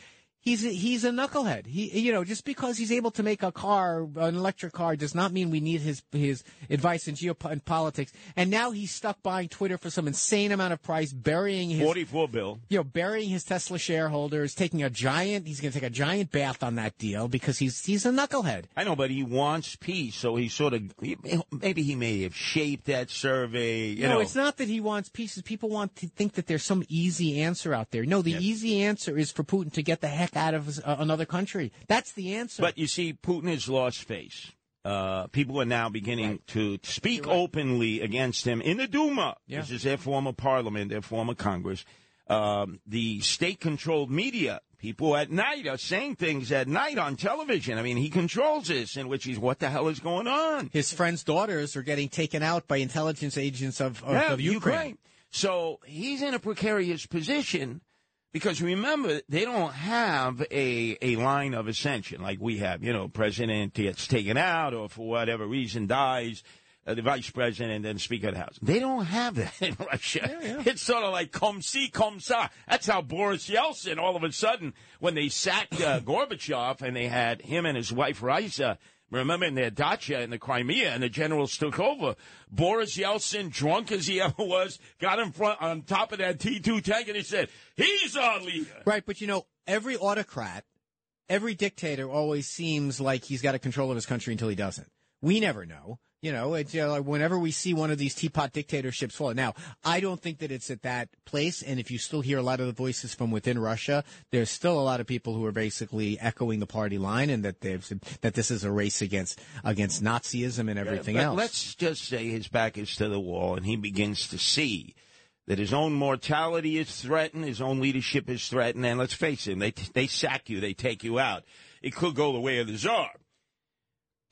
He's a, he's a knucklehead. He you know just because he's able to make a car, an electric car, does not mean we need his his advice in geopolitics. And now he's stuck buying Twitter for some insane amount of price, burying his 44 bill. you know, burying his Tesla shareholders, taking a giant, he's going to take a giant bath on that deal because he's he's a knucklehead. I know, but he wants peace, so he sort of he, maybe he may have shaped that survey. You no, know, it's not that he wants peace. People want to think that there's some easy answer out there. No, the Yes. easy answer is for Putin to get the heck out of uh, another country. That's the answer. But you see, Putin has lost face. Uh, people are now beginning to speak openly against him in the Duma. Yeah. This is their former parliament, their former Congress. Um, the state controlled media, people at night are saying things at night on television. I mean, he controls this, in which he's, what the hell is going on? his friends' daughters are getting taken out by intelligence agents of, of, Yeah, of Ukraine. So he's in a precarious position because remember, they don't have a, a line of ascension like we have. You know, president gets taken out or for whatever reason dies. Uh, the vice president and then Speaker of the House. They don't have that in Russia. It's sort of like comme si, comme ça. That's how Boris Yeltsin, all of a sudden, when they sacked uh, Gorbachev and they had him and his wife Raisa, remember in their dacha in the Crimea, and the generals took over. Boris Yeltsin, drunk as he ever was, got in front on top of that T2 tank and he said, "He's our leader." Right, but you know, every autocrat, every dictator always seems like he's got a control of his country until he doesn't. We never know. You know, it's, you know, like whenever we see one of these teapot dictatorships fall. Now, I don't think that it's at that place. And if you still hear a lot of the voices from within Russia, there's still a lot of people who are basically echoing the party line, and that they've that this is a race against against Nazism and everything But else. Let's just say his back is to the wall and he begins to see that his own mortality is threatened, his own leadership is threatened, and let's face it, they, they sack you, they take you out. It could go the way of the czar.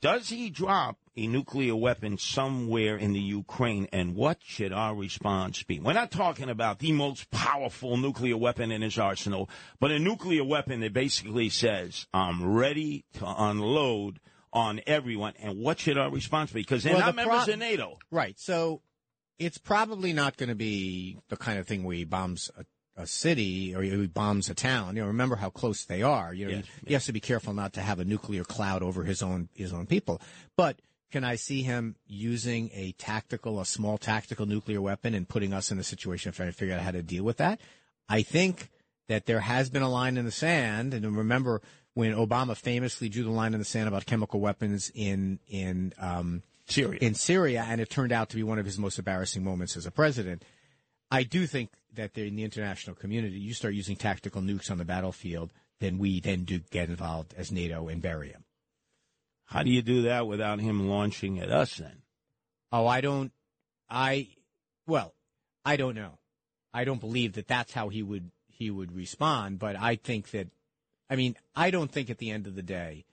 Does he drop a nuclear weapon somewhere in the Ukraine, and what should our response be? We're not talking about the most powerful nuclear weapon in his arsenal, but a nuclear weapon that basically says, I'm ready to unload on everyone. And what should our response be? Because they're Well, not the members pro- of NATO. Right. So it's probably not going to be the kind of thing where he bombs a, a city or he bombs a town. You know, remember how close they are. You know, Yes, he, he has to be careful not to have a nuclear cloud over his own his own people. But can I see him using a tactical, a small tactical nuclear weapon and putting us in a situation of trying to figure out how to deal with that? I think that there has been a line in the sand, and remember when Obama famously drew the line in the sand about chemical weapons in in um, Syria. in Syria, and it turned out to be one of his most embarrassing moments as a president. I do think that in the international community, you start using tactical nukes on the battlefield, then we then do get involved as NATO and bury him. How do you do that without him launching at us then? Oh, I don't. I well, I don't know. I don't believe that that's how he would he would respond. But I think that, I mean, I don't think at the end of the day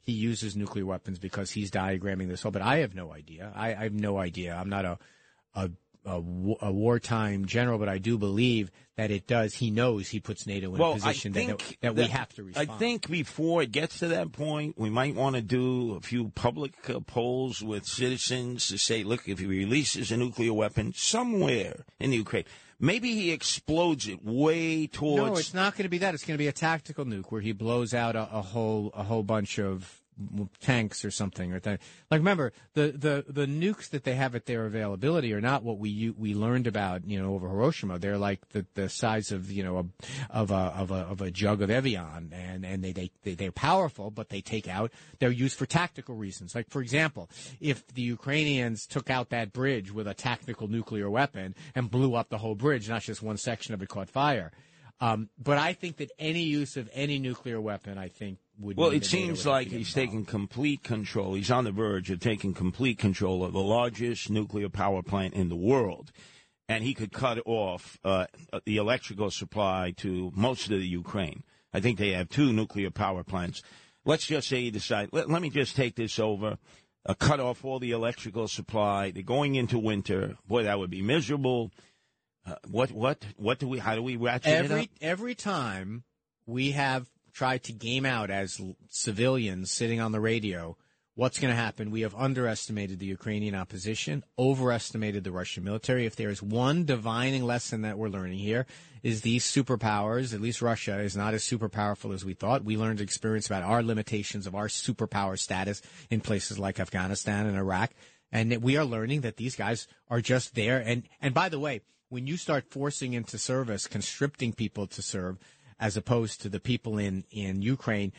he uses nuclear weapons because he's diagramming this whole. But I have no idea. I, I have no idea. I'm not a a, a a wartime general, but I do believe that it does. He knows he puts NATO in a position that, that, that we have to respond. I think before it gets to that point, we might want to do a few public uh, polls with citizens to say, look, if he releases a nuclear weapon somewhere in the Ukraine, maybe he explodes it way towards. No, it's not going to be that. It's going to be a tactical nuke where he blows out a, a whole a whole bunch of tanks or something or that. Like remember the, the the nukes that they have at their availability are not what we we learned about you know over Hiroshima. They're like the, the size of you know a, of a of a of a jug of Evian and and they, they they they're powerful but they take out they're used for tactical reasons. Like for example, if the Ukrainians took out that bridge with a tactical nuclear weapon and blew up the whole bridge, not just one section of it caught fire Um, but I think that any use of any nuclear weapon, I think, would. Well, it seems like he's involved. taking complete control. He's on the verge of taking complete control of the largest nuclear power plant in the world. And he could cut off uh, the electrical supply to most of the Ukraine. I think they have two nuclear power plants. Let's just say he decides, let, let me just take this over, uh, cut off all the electrical supply. They're going into winter. Boy, that would be miserable. Uh, what, what, what do we, how do we ratchet it up? every every time we have tried to game out as civilians sitting on the radio what's going to happen? We have underestimated the ukrainian opposition overestimated the russian military. If there is one divining lesson that we're learning here is these superpowers at least russia is not as super powerful as we thought. We learned experience about our limitations of our superpower status in places like afghanistan and iraq. And we are learning that these guys are just there. And and by the way when you start forcing into service conscripting people to serve as opposed to the people in in Ukraine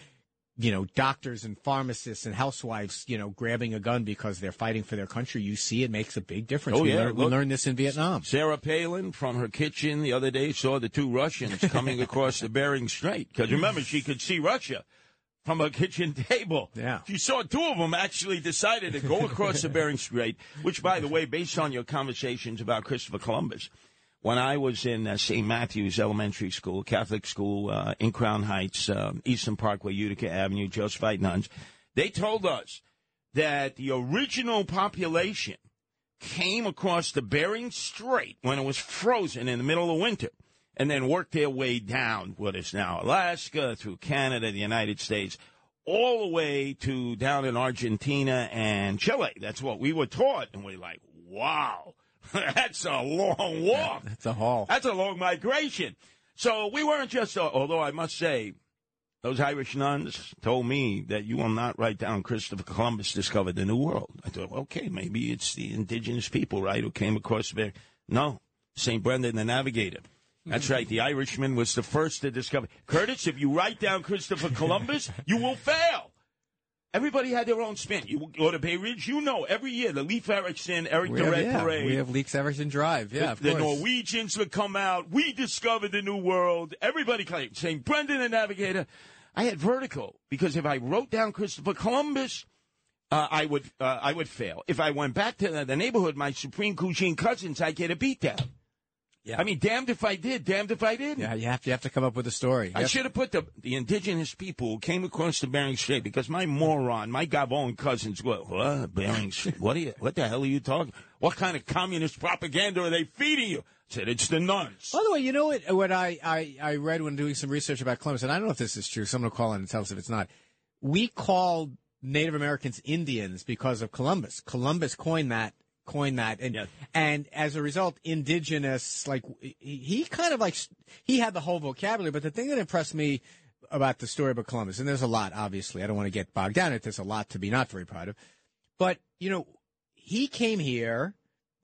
you know doctors and pharmacists and housewives you know grabbing a gun because they're fighting for their country you see it makes a big difference Oh, we, yeah, learned, we learned this in Vietnam Sarah Palin from her kitchen the other day saw the two Russians coming across the Bering Strait. Because remember, she could see Russia from her kitchen table. Yeah. She saw two of them actually decided to go across the Bering Strait, which, by the way, based on your conversations about Christopher Columbus, when I was in uh, St. Matthew's Elementary School, Catholic school uh, in Crown Heights, um, Eastern Parkway, Utica Avenue, Josephite nuns, they told us that the original population came across the Bering Strait when it was frozen in the middle of winter and then worked their way down what is now Alaska, through Canada, the United States, all the way to down in Argentina and Chile. That's what we were taught. And we're like, wow, that's a long walk. it's a haul That's a long migration. So we weren't just, uh, although I must say, those Irish nuns told me that you will not write down Christopher Columbus discovered the New World. I thought, okay, maybe it's the indigenous people, right, who came across there. No, St. Brendan the Navigator. That's right. The Irishman was the first to discover. Curtis, if you write down Christopher Columbus, you will fail. Everybody had their own spin. You go to Bay Ridge, you know, every year the Leif Erikson, Eric we the have, Red yeah, Parade. we have Leaks Everton Drive yeah The, the Norwegians would come out. We discovered the new world. Everybody claimed. St. Brendan the Navigator. I had vertigo because if I wrote down Christopher Columbus, uh, I would uh, I would fail. If I went back to the, the neighborhood, my Supreme Cousine cousins, I'd get a beat down. Yeah. I mean, damned if I did, damned if I didn't. yeah you have to you have to come up with a story You I should have put the the indigenous people who came across the Bering Strait because my moron, my Gabon cousins go, what Bering Strait? What are you? What the hell are you talking? What kind of communist propaganda are they feeding you? I said it's the nuns. By the way, you know what? What I, I, I read when doing some research about Columbus, and I don't know if this is true. Someone will call in and tell us if it's not. We called Native Americans Indians because of Columbus. Columbus coined that, coined that, and Yes. and as a result, indigenous, like he, kind of like he had the whole vocabulary. But the thing that impressed me about the story about Columbus, and there's a lot, obviously, I don't want to get bogged down in it. There's a lot to be not very proud of, but you know, he came here,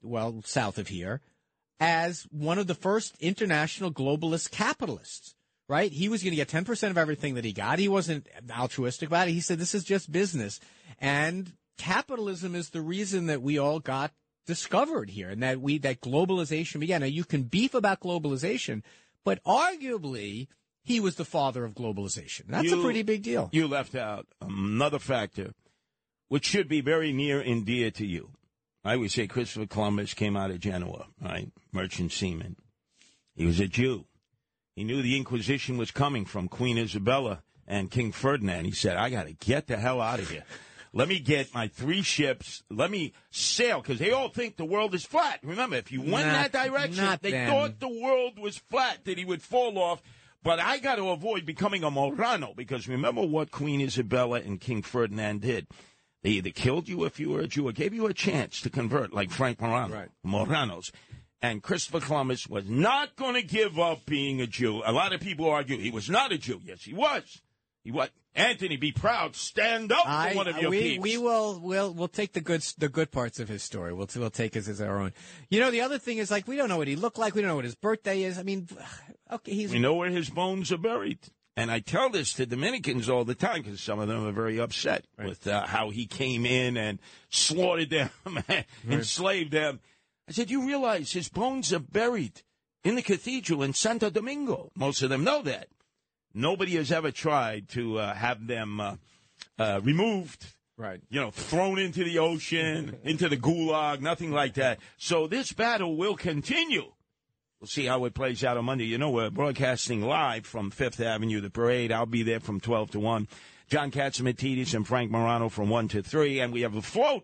well, south of here as one of the first international globalist capitalists, right? He was going to get 10% of everything that he got. He wasn't altruistic about it. He said, this is just business. And capitalism is the reason that we all got discovered here and that we, that globalization began. Now you can beef about globalization, but arguably he was the father of globalization. That's a pretty big deal. You left out another factor, which should be very near and dear to you. I would say Christopher Columbus came out of Genoa, right? Merchant seaman. He was a Jew. He knew the Inquisition was coming from Queen Isabella and King Ferdinand. He said, I got to get the hell out of here. Let me get my three ships. Let me sail because they all think the world is flat. Remember, if you went Not- that direction, they thought the world was flat, that he would fall off. But I got to avoid becoming a Marrano because remember what Queen Isabella and King Ferdinand did. They either killed you if you were a Jew or gave you a chance to convert, like Frank Morano, Right. Moranos. And Christopher Columbus was not going to give up being a Jew. A lot of people argue he was not a Jew. Yes, he was. He was. Anthony, be proud. Stand up I, for one of your we, peeps. we will we'll we'll take the good the good parts of his story. We'll we'll take as as our own. You know, the other thing is like we don't know what he looked like. We don't know what his birthday is. I mean, okay, he's We know where his bones are buried. And I tell this to Dominicans all the time because some of them are very upset with uh, how he came in and slaughtered them, enslaved them. I said, You realize his bones are buried in the cathedral in Santo Domingo. Most of them know that. Nobody has ever tried to uh, have them uh, uh, removed, Right. you know, thrown into the ocean, into the gulag, nothing like that. So this battle will continue. We'll see how it plays out on Monday. You know, we're broadcasting live from Fifth Avenue, the parade. I'll be there from 12 to 1. John Catsimatidis and Frank Morano from 1 to 3. And we have a float.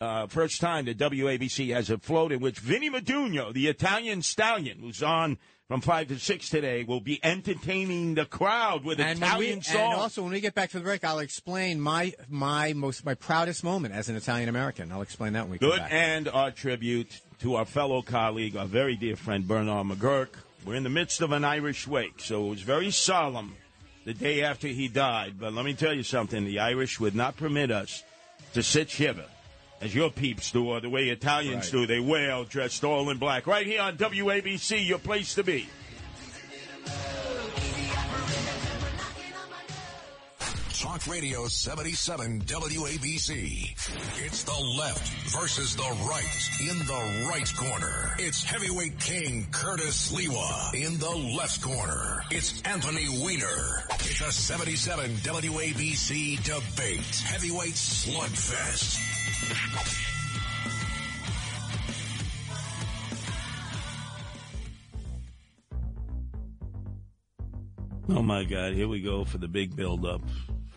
Uh, first time that WABC has a float in which Vinny Madugno, the Italian stallion, who's on from 5 to 6 today, We'll be entertaining the crowd with And, Italian we, songs. and also, when we get back to the break, I'll explain my my most my proudest moment as an Italian American. I'll explain that when we come Good, back. and our tribute to our fellow colleague, our very dear friend Bernard McGurk. We're in the midst of an Irish wake, so it was very solemn the day after he died. But let me tell you something: the Irish would not permit us to sit shiva, as your peeps do, or the way Italians Right. do. They wail, dressed all in black, right here on WABC, your place to be. Talk Radio 77 WABC. It's the left versus the right. In the right corner, it's heavyweight king Curtis Sliwa. In the left corner, it's Anthony Weiner. It's a 77 WABC debate. Heavyweight slugfest. Oh my God! Here we go for the big build-up,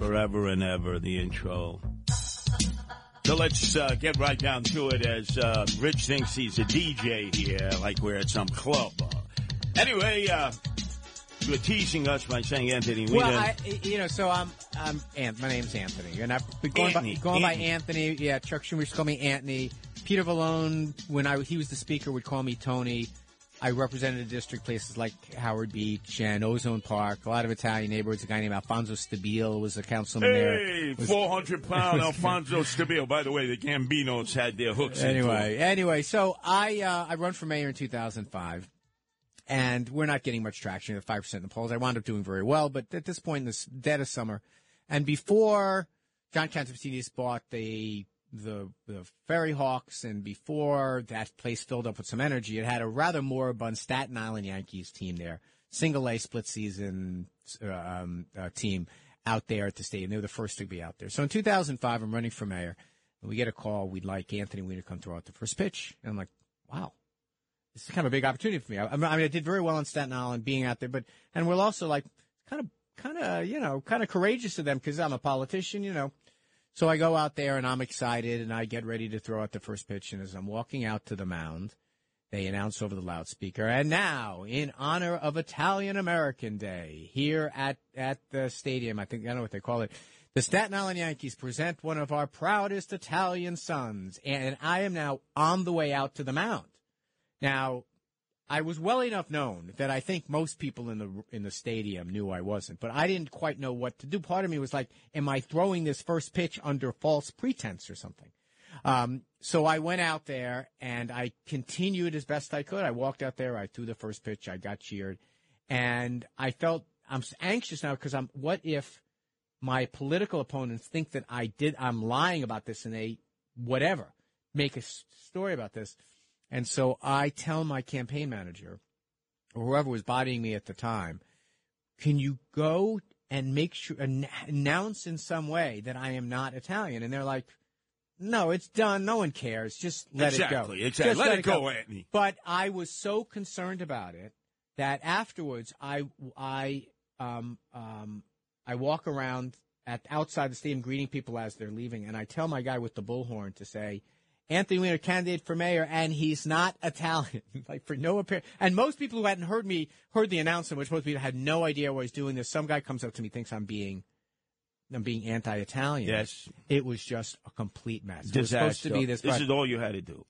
forever and ever. The intro. So let's uh, get right down to it. As uh, Rich thinks he's a DJ here, like we're at some club. Anyway, uh, you were teasing us by saying Anthony Weiner. Well, I, you know, so I'm, I'm, Ant- my name's Anthony, and I've been going Anthony, by, going by Anthony. Anthony. Yeah, Chuck Schumer used to call me Anthony. Peter Vallone, when I he was the speaker, would call me Tony. I represented a district places like Howard Beach and Ozone Park, a lot of Italian neighborhoods. A guy named Alfonso Stabile was a councilman there. Hey, Was- 400 pound Alfonso Stabile. By the way, the Gambinos had their hooks Anyway, anyway, so I uh, I run for mayor in 2005, and we're not getting much traction at five percent in the polls. I wound up doing very well, but at this point in this dead of summer, and before John Catsimatidis bought the the the FerryHawks, and before that place filled up with some energy, it had a rather moribund Staten Island Yankees team there, single A split season uh, um, uh, team out there at the stadium. They were the first to be out there. So in 2005, I'm running for mayor. And we get a call. We'd like Anthony Weiner to come throw out the first pitch. And I'm like, wow, this is kind of a big opportunity for me. I, I mean, I did very well in Staten Island being out there, but, and we're also like kind of, kind of, you know, kind of courageous of them because I'm a politician, you know. So I go out there and I'm excited and I get ready to throw out the first pitch. And as I'm walking out to the mound, they announce over the loudspeaker, and now, in honor of Italian American Day, here at, at the stadium, I think, I don't know what they call it, the Staten Island Yankees present one of our proudest Italian sons. And I am now on the way out to the mound. Now, I was well enough known that I think most people in the in the stadium knew I wasn't, but I didn't quite know what to do. Part of me was like, "Am I throwing this first pitch under false pretense or something?" Um, so I went out there and I continued as best I could. I walked out there, I threw the first pitch, I got cheered, and I felt I'm anxious now because I'm. What if my political opponents think that I did? I'm lying about this, and they whatever make a story about this. And so I tell my campaign manager, or whoever was bodying me at the time, can you go and make sure an- announce in some way that I am not Italian? And they're like, no, it's done. No one cares. Just let Exactly, it go. exactly. Just Let it go, Anthony. But I was so concerned about it that afterwards I I um um I walk around at outside the stadium greeting people as they're leaving, and I tell my guy with the bullhorn to say. Anthony Weiner, candidate for mayor, and he's not Italian. like for no apparent. And most people who hadn't heard me heard the announcement, which most people had no idea I was doing this. Some guy comes up to me, thinks I'm being, I'm being anti-Italian. Yes. it was just a complete mess. It was supposed to Disaster. be this. This is all you had to do.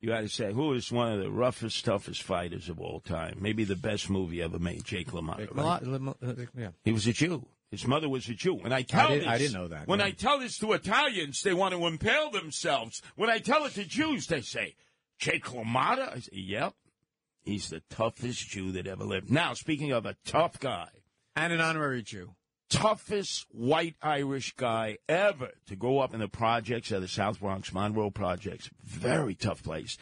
You had to say, who is one of the roughest, toughest fighters of all time? Maybe the best movie ever made, Jake LaMotta. right? Uh, yeah. He was a Jew. His mother was a Jew. When I tell did- this, I didn't know that, When no. I tell this to Italians, they want to impale themselves. When I tell it to Jews, they say, Jake LaMotta? I say, yep. He's the toughest Jew that ever lived. Now, speaking of a tough guy, and an honorary Jew. toughest white Irish guy ever to grow up in the projects of the South Bronx Monroe projects. Very tough place.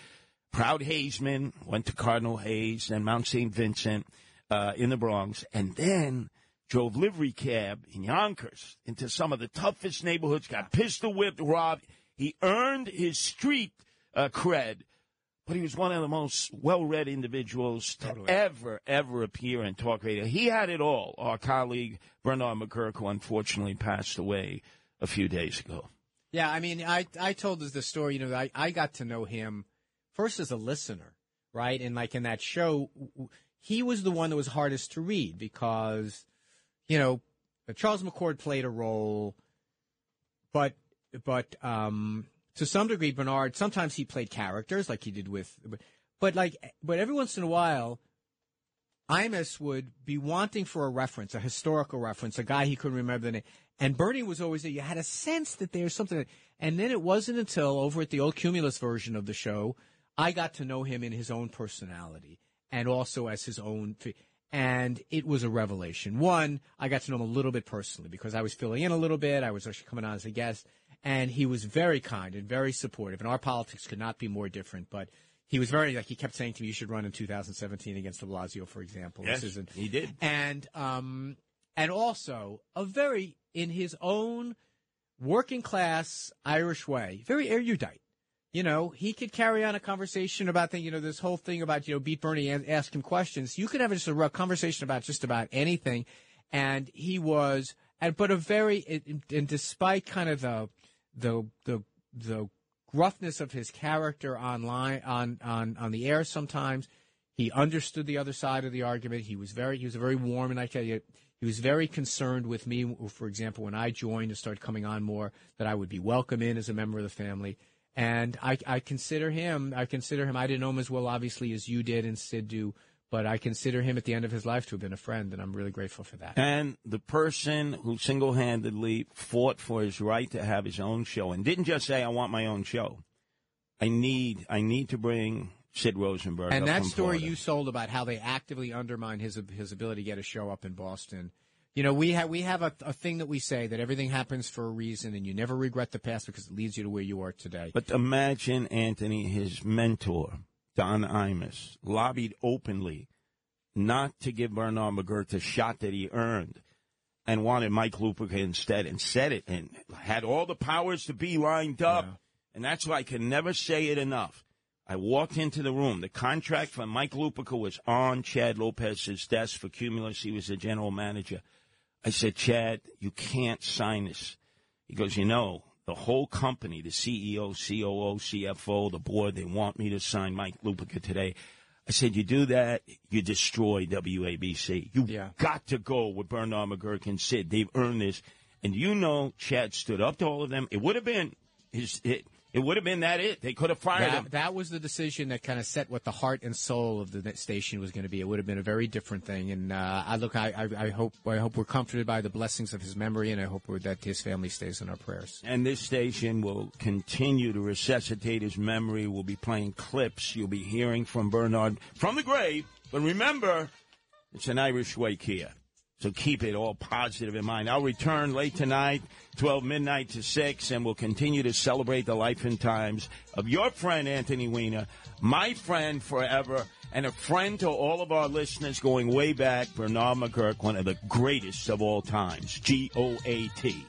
proud Hayesman, went to Cardinal Hayes, then Mount St. Vincent uh, in the Bronx, and then drove livery cab in Yonkers into some of the toughest neighborhoods, got pistol whipped, robbed. He earned his street uh, cred, but he was one of the most well-read individuals to Totally. ever, ever appear in talk radio. He had it all. Our colleague Bernard McGurk, who unfortunately passed away a few days ago. Yeah, I mean, I I told us the story. You know, I I got to know him first as a listener, right? And like in that show, he was the one that was hardest to read because, you know, Charles McCord played a role, but but um to some degree, Bernard sometimes he played characters like he did with, but like but every once in a while. Imus would be wanting for a reference, a historical reference, a guy he couldn't remember the name. And Bernie was always there. You had a sense that there's something. And then it wasn't until over at the old Cumulus version of the show, I got to know him in his own personality and also as his own. And it was a revelation. One, I got to know him a little bit personally because I was filling in a little bit. I was actually coming on as a guest. And he was very kind and very supportive. And our politics could not be more different. But he was very, like, he kept saying to me, you should run in 2017 against de Blasio, for example. Yes, This isn't, he did. and um, and also a very in his own working class Irish way, very erudite. You know, he could carry on a conversation about the, you know, this whole thing about, you know, beat Bernie and ask him questions. You could have just a conversation about just about anything. And he was, and, but a very, and, despite kind of the, the, the, the gruffness of his character online, on, on, on the air sometimes, he understood the other side of the argument. He was very, he was very warm, and I tell you, he was very concerned with me. For example, when I joined and started coming on more, that I would be welcome in as a member of the family. And I, I consider him, I consider him, I didn't know him as well, obviously, as you did and Sid do, but I consider him at the end of his life to have been a friend, and I'm really grateful for that. And the person who single handedly fought for his right to have his own show and didn't just say, I want my own show. I need I need to bring Sid Rosenberg. And that story Florida. you sold about how they actively undermine his his ability to get a show up in Boston. You know, we have we have a, a thing that we say that everything happens for a reason, and you never regret the past because it leads you to where you are today. But imagine Anthony, his mentor, Don Imus, lobbied openly not to give Bernard McGurk the shot that he earned and wanted Mike Lupica instead and said it and had all the powers to be lined up. And that's why I can never say it enough. I walked into the room. The contract for Mike Lupica was on Chad Lopez's desk for Cumulus. He was the general manager. I said, Chad, you can't sign this. He goes, you know, the whole company, the CEO, COO, CFO, the board, they want me to sign Mike Lupica today. I said, you do that, you destroy WABC. You Yeah. got to go with Bernard McGurk and Sid. They've earned this. And you know, Chad stood up to all of them. It would have been his, it, it would have been that it. They could have fired him. that, that was the decision that kind of set what the heart and soul of the station was going to be. It would have been a very different thing. And uh, I look, I, I, I hope, I hope we're comforted by the blessings of his memory, and I hope we're, that his family stays in our prayers. And this station will continue to resuscitate his memory. We'll be playing clips. You'll be hearing from Bernard from the grave. But remember, it's an Irish wake here. So keep it all positive in mind. I'll return late tonight, 12 midnight to 6, and we'll continue to celebrate the life and times of your friend Anthony Weiner, my friend forever, and a friend to all of our listeners going way back, Bernard McGurk, one of the greatest of all times. G O A T.